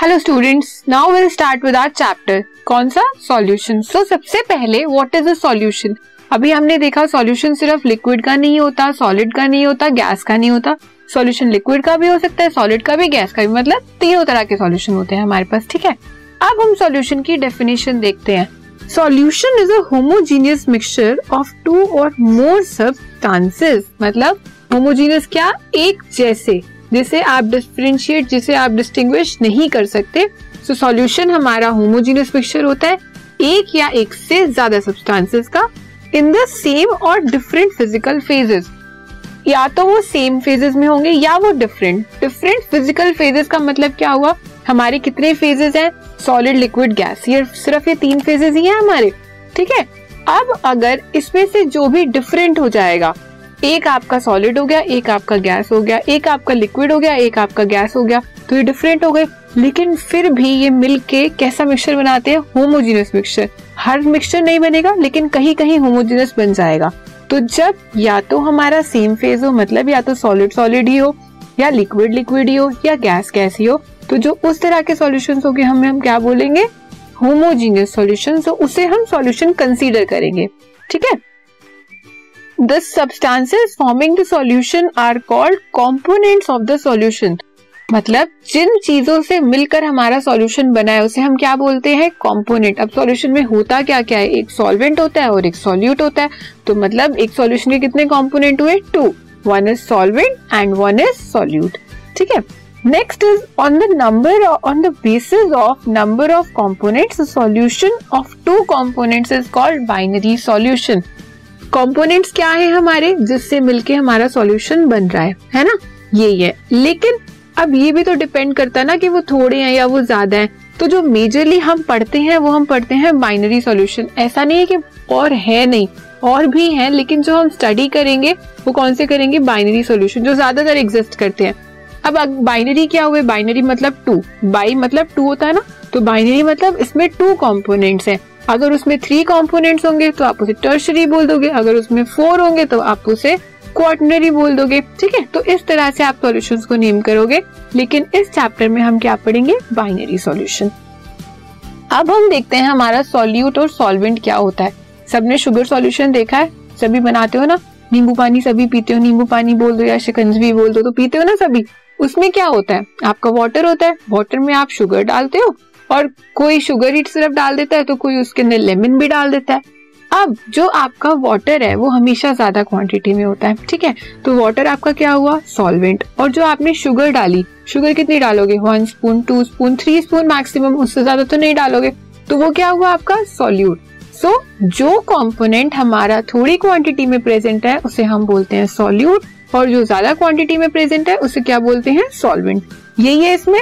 Hello students now will start with our chapter कौन सा solution so सबसे पहले व्हाट इज़ अ सॉल्यूशन अभी हमने देखा सॉल्यूशन सिर्फ़ लिक्विड का नहीं होता सॉलिड का नहीं होता गैस का नहीं होता। सॉल्यूशन लिक्विड का भी हो सकता है सॉलिड का भी गैस का भी। मतलब तीनों तरह के सॉल्यूशन होते हैं हमारे पास, ठीक है? अब हम सॉल्यूशन की डेफिनेशन देखते हैं। Solution is a homogeneous mixture of two और मोर सब्सटेंसेस मतलब होमोजीनियस क्या? एक जैसे। जिसे आप डिफ्रेंशिएट जिसे आप डिस्टिंग्विश नहीं कर सकते सो so, सॉल्यूशन हमारा होमोजीनियस मिक्सचर होता है एक या एक से ज़्यादा सब्सटेंसेस का इन द सेम और डिफरेंट फ़िज़िकल फेजेस या तो वो सेम फेजेस में होंगे या वो डिफरेंट डिफरेंट फ़िज़िकल फेजेस का मतलब क्या हुआ? हमारे कितने फेजेस हैं? सॉलिड लिक्विड गैस ये सिर्फ़ ये तीन फेजेस ही हैं हमारे. ठीक है? अब अगर इसमें से जो भी डिफरेंट हो जाएगा एक आपका सॉलिड हो गया, एक आपका गैस हो गया, एक आपका लिक्विड हो गया, एक आपका गैस हो गया। तो ये डिफरेंट हो गए। लेकिन फिर भी ये मिल के कैसा मिक्सचर बनाते हैं? होमोजीनियस मिक्सचर हर मिक्सचर नहीं बनेगा, लेकिन कहीं कहीं होमोजीनियस बन जाएगा। तो जब या तो हमारा सेम फ़ेज़ हो मतलब या तो सॉलिड सॉलिड ही हो, या लिक्विड लिक्विड ही हो, या गैस गैस ही हो तो जो उस तरह के सॉल्यूशन हो गए हमें हम क्या बोलेंगे? होमोजीनियस सॉल्यूशन तो उसे हम सॉल्यूशन कंसीडर करेंगे। ठीक है? The substances forming the solution are called components of the solution. मतलब जिन चीज़ों से मिलकर हमारा सॉल्यूशन बना है, उसे हम क्या बोलते हैं? कंपोनेंट अब सॉल्यूशन में होता क्या क्या है? एक सॉल्वेंट होता है और एक सॉल्यूट होता है। तो मतलब एक सॉल्यूशन के कितने कंपोनेंट हुए? Two one is solvent and one is solute ठीक है? Next is on the number on the basis of number of components solution of two components is called binary solution components क्या है हमारे, जिससे मिलके हमारा सॉल्यूशन बन रहा है है ना? यही है। लेकिन अब ये भी तो डिपेंड करता है ना कि वो थोड़े हैं या वो ज़्यादा हैं। तो जो मेजरली हम पढ़ते हैं, वो हम पढ़ते हैं बाइनरी सॉल्यूशन ऐसा नहीं है कि और है नहीं, और भी हैं, लेकिन जो हम स्टडी करेंगे, वो कौन से करेंगे? बाइनरी सॉल्यूशन जो ज़्यादातर एग्जिस्ट करते हैं। अब बाइनरी क्या हुए? बाइनरी मतलब टू बाई मतलब टू होता है ना? तो बाइनरी मतलब इसमें टू कॉम्पोनेंट्स हैं। अगर उसमें थ्री कंपोनेंट्स होंगे तो आप उसे टर्शरी बोल दोगे। अगर उसमें फोर होंगे तो आप उसे क्वार्टनरी बोल दोगे। ठीक है? तो इस तरह से आप सॉल्यूशंस को नेम करोगे। लेकिन इस चैप्टर में हम क्या पढ़ेंगे? बाइनरी सॉल्यूशन अब हम देखते हैं हमारा सॉल्यूट और सॉल्वेंट क्या होता है। सबने शुगर सॉल्यूशन देखा है? सभी बनाते हो ना? नींबू पानी सभी पीते हो। नींबू पानी बोल दो या शिकंजवी बोल दो तो पीते हो ना सभी? उसमें क्या होता है? आपका वाटर होता है। वाटर में आप शुगर डालते हो। और कोई शुगर ही सिर्फ़ डाल देता है तो कोई उसके अंदर लेमन भी डाल देता है। अब जो आपका वाटर है वो हमेशा ज़्यादा क्वांटिटी में होता है ठीक है? तो वाटर आपका क्या हुआ? सॉल्वेंट और जो आपने शुगर डाली शुगर कितनी डालोगे? One spoon two spoon three spoon maximum उससे ज़्यादा तो नहीं डालोगे। तो वो क्या हुआ आपका? सॉल्यूट सो so, जो कंपोनेंट हमारा थोड़ी क्वांटिटी में प्रेजेंट है उसे हम बोलते हैं सॉल्यूट और जो ज़्यादा क्वांटिटी में प्रेजेंट है उसे क्या बोलते हैं? सॉल्वेंट यही है इसमें।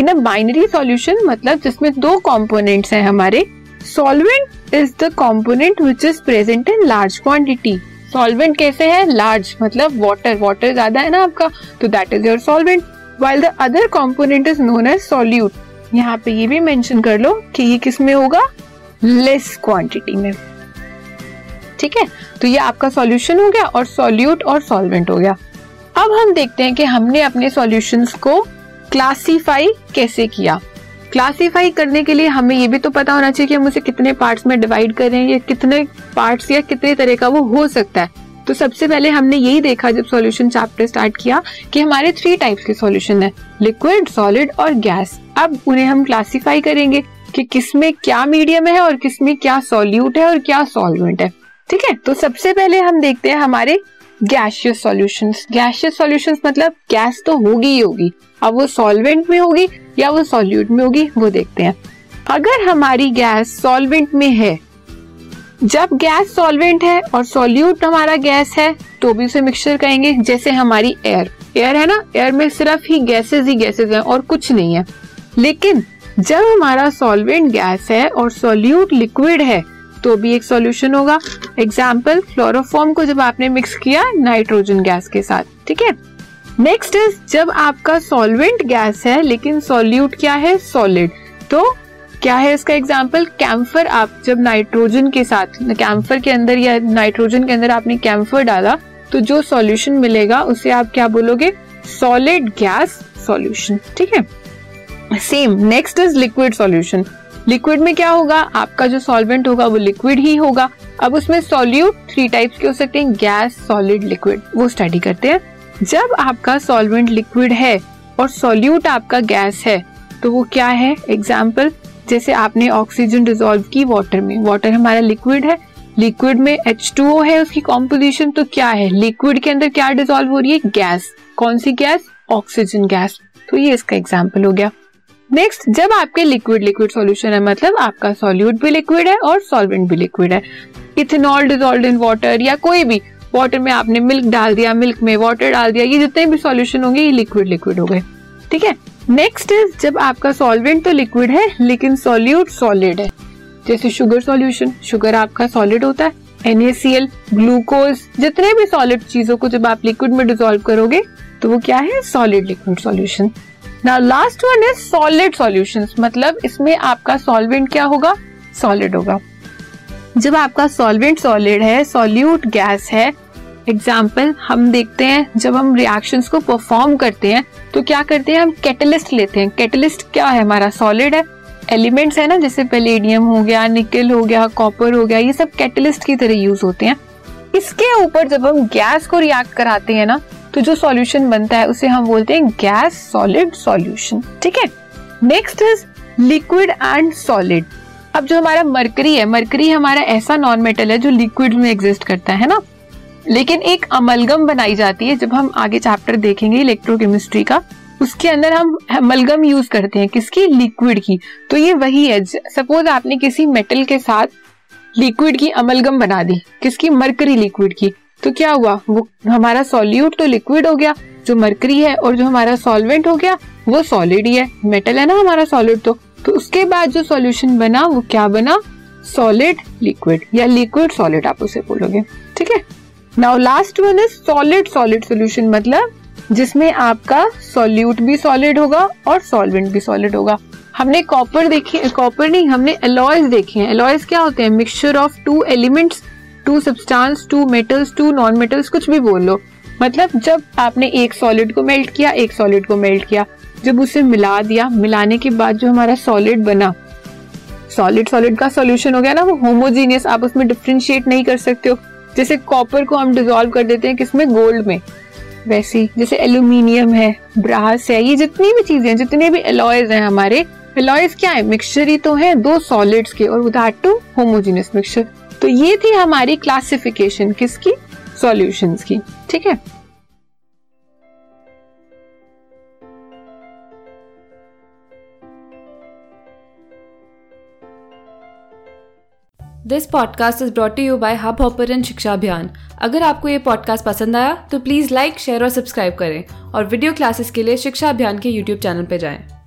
इन अ बाइनरी सॉल्यूशन मतलब जिसमें दो कंपोनेंट्स हैं हमारे solvent is the component which is present in large quantity solvent कैसे है? लार्ज मतलब वाटर वाटर ज़्यादा है ना आपका तो that is your solvent while the other component is known as solute यहाँ पे ये भी मेंशन कर लो कि ये किसमें होगा? लेस क्वांटिटी में. ठीक है? तो ये आपका सॉल्यूशन हो गया और सॉल्यूट और सॉल्वेंट हो गया. अब हम देखते हैं कि हमने अपने सॉल्यूशंस को क्लासीफाई कैसे किया? क्लासीफाई करने के लिए हमें ये भी तो पता होना चाहिए कि हम उसे कितने पार्ट्स में डिवाइड करें या कितने पार्ट्स या कितने तरह का वो हो सकता है। तो सबसे पहले हमने यही देखा जब सॉल्यूशन चैप्टर स्टार्ट किया कि हमारे थ्री टाइप्स के सॉल्यूशन है लिक्विड सॉलिड और गैस अब उन्हें हम क्लासीफाई करेंगे कि किसमें क्या मीडियम है और किसमें क्या सॉल्यूट है और क्या सॉल्वेंट है। ठीक है? तो सबसे पहले हम देखते हैं हमारे गैशियस सॉल्यूशंस गैशियस सॉल्यूशंस मतलब गैस तो होगी ही होगी। अब वो सॉल्वेंट में होगी या वो सॉल्यूट में होगी, वो देखते हैं। अगर हमारी गैस सॉल्वेंट में है, जब गैस सॉल्वेंट है और सॉल्यूट हमारा गैस है तो भी उसे मिक्सचर कहेंगे जैसे हमारी एयर एयर है ना? एयर में सिर्फ़ ही गैसेस ही गैसेस हैं और कुछ नहीं है। लेकिन जब हमारा सॉल्वेंट गैस है और सॉल्यूट लिक्विड है तो भी एक सॉल्यूशन होगा। एग्ज़ाम्पल क्लोरोफॉर्म को जब आपने मिक्स किया नाइट्रोजन गैस के साथ, ठीक है? नेक्स्ट इज़ जब आपका सॉल्वेंट गैस है, लेकिन सॉल्यूट क्या है? सॉलिड तो क्या है इसका एग्ज़ाम्पल कैम्फर आप जब नाइट्रोजन के साथ कैम्फर के अंदर या नाइट्रोजन के अंदर आपने कैम्फर डाला तो जो सॉल्यूशन मिलेगा, उसे आप क्या बोलोगे? सॉलिड गैस सॉल्यूशन ठीक है? Same next is liquid solution liquid में क्या होगा? आपका जो सॉल्वेंट होगा, वो लिक्विड ही होगा। अब उसमें सॉल्यूट थ्री टाइप्स के हो सकते हैं गैस सॉलिड लिक्विड वो स्टडी करते हैं। जब आपका सॉल्वेंट लिक्विड है और सॉल्यूट आपका गैस है तो वो क्या है? एग्ज़ाम्पल जैसे आपने ऑक्सीजन डिजोल्व की वाटर में। वाटर हमारा लिक्विड है। लिक्विड में H2O है उसकी कॉम्पोजिशन तो क्या है? लिक्विड के अंदर क्या डिजोल्व हो रही है? गैस कौन सी गैस ऑक्सीजन गैस तो ये इसका एग्ज़ाम्पल हो गया। नेक्स्ट जब आपके लिक्विड लिक्विड सॉल्यूशन है मतलब आपका सॉल्यूट भी लिक्विड है और सॉल्वेंट भी लिक्विड है। इथेनॉल डिजोल्व इन वाटर या कोई भी वाटर में आपने मिल्क डाल दिया मिल्क में वाटर डाल दिया, ये जितने भी सॉल्यूशन होंगे, ये लिक्विड लिक्विड हो गए। ठीक है? नेक्स्ट इज़ जब आपका सॉल्वेंट तो लिक्विड है, लेकिन सॉल्यूट सॉलिड है। जैसे शुगर सॉल्यूशन शुगर आपका सॉलिड होता है NaCl ग्लूकोज जितने भी सॉलिड चीज़ों को जब आप लिक्विड में डिजोल्व करोगे तो वो क्या है? Solid liquid solution now last one is solid solutions मतलब इसमें आपका सॉल्वेंट क्या होगा? सॉलिड होगा। जब आपका सॉल्वेंट सॉलिड है सॉल्यूट गैस है एग्ज़ाम्पल हम देखते हैं, जब हम रिएक्शंस को परफॉर्म करते हैं तो क्या करते हैं? हम कैटलिस्ट लेते हैं। कैटलिस्ट क्या है? हमारा सॉलिड है। एलिमेंट्स है ना, जैसे पेलेडियम हो गया निकल हो गया कॉपर हो गया, ये सब कैटलिस्ट की तरह यूज़ होते हैं। इसके ऊपर जब हम गैस को रिएक्ट कराते हैं ना तो जो सॉल्यूशन बनता है, उसे हम बोलते हैं गैस सॉलिड सॉल्यूशन ठीक है? Next is liquid and solid अब जो हमारा मरकरी है मरकरी हमारा ऐसा नॉन मेटल है जो लिक्विड में एग्जिस्ट करता है ना? लेकिन एक अमलगम बनाई जाती है, जब हम आगे चैप्टर देखेंगे इलेक्ट्रोकेमिस्ट्री का, उसके अंदर हम अमलगम यूज़ करते हैं किसकी? लिक्विड की. तो ये वही है सपोज़ आपने किसी मेटल के साथ लिक्विड की अमलगम बना दी, किसकी? मरकरी लिक्विड की. तो क्या हुआ? वो हमारा सॉल्यूट तो लिक्विड हो गया, जो मरकरी है और जो हमारा सॉल्वेंट हो गया, वो सॉलिड ही है। मेटल है ना हमारा सॉलिड तो। तो उसके बाद जो सॉल्यूशन बना, वो क्या बना? सॉलिड लिक्विड या लिक्विड सॉलिड आप उसे बोलोगे। ठीक है? Now last one is solid solid solution मतलब जिसमें आपका सॉल्यूट भी सॉलिड होगा और सॉल्वेंट भी सॉलिड होगा। हमने कॉपर देखे कॉपर नहीं, हमने एलॉयज देखे हैं। एलॉयज क्या होते हैं? Mixture of two elements two substance two metals two non metals कुछ भी बोल लो। मतलब जब आपने एक सॉलिड को मेल्ट किया, एक सॉलिड को मेल्ट किया, जब उसे मिला दिया, मिलाने के बाद जो हमारा सॉलिड बना सॉलिड सॉलिड का सॉल्यूशन हो गया ना, वो होमोजीनियस आप उसमें डिफ्रेंशिएट नहीं कर सकते हो। जैसे कॉपर को हम डिजोल्व कर देते हैं किसमें? गोल्ड में। वैसी, जैसे एल्यूमिनियम है ब्रास है, ये जितनी भी चीज़ें जितने भी एलॉयज हैं हमारे एलॉयज क्या है? मिक्सचर ही तो है, दो सॉलिड्स के, और दैट टू होमोजीनियस मिक्सचर तो ये थी हमारी क्लासिफिकेशन किसकी? सॉल्यूशंस की। ठीक है? This podcast is brought you by Hub Hopper शिक्षा अभियान अगर आपको ये पॉडकास्ट पसंद आया तो प्लीज़ लाइक शेयर और सब्सक्राइब करें। और वीडियो क्लासेस के लिए शिक्षा अभियान के यूट्यूब चैनल पर जाएँ।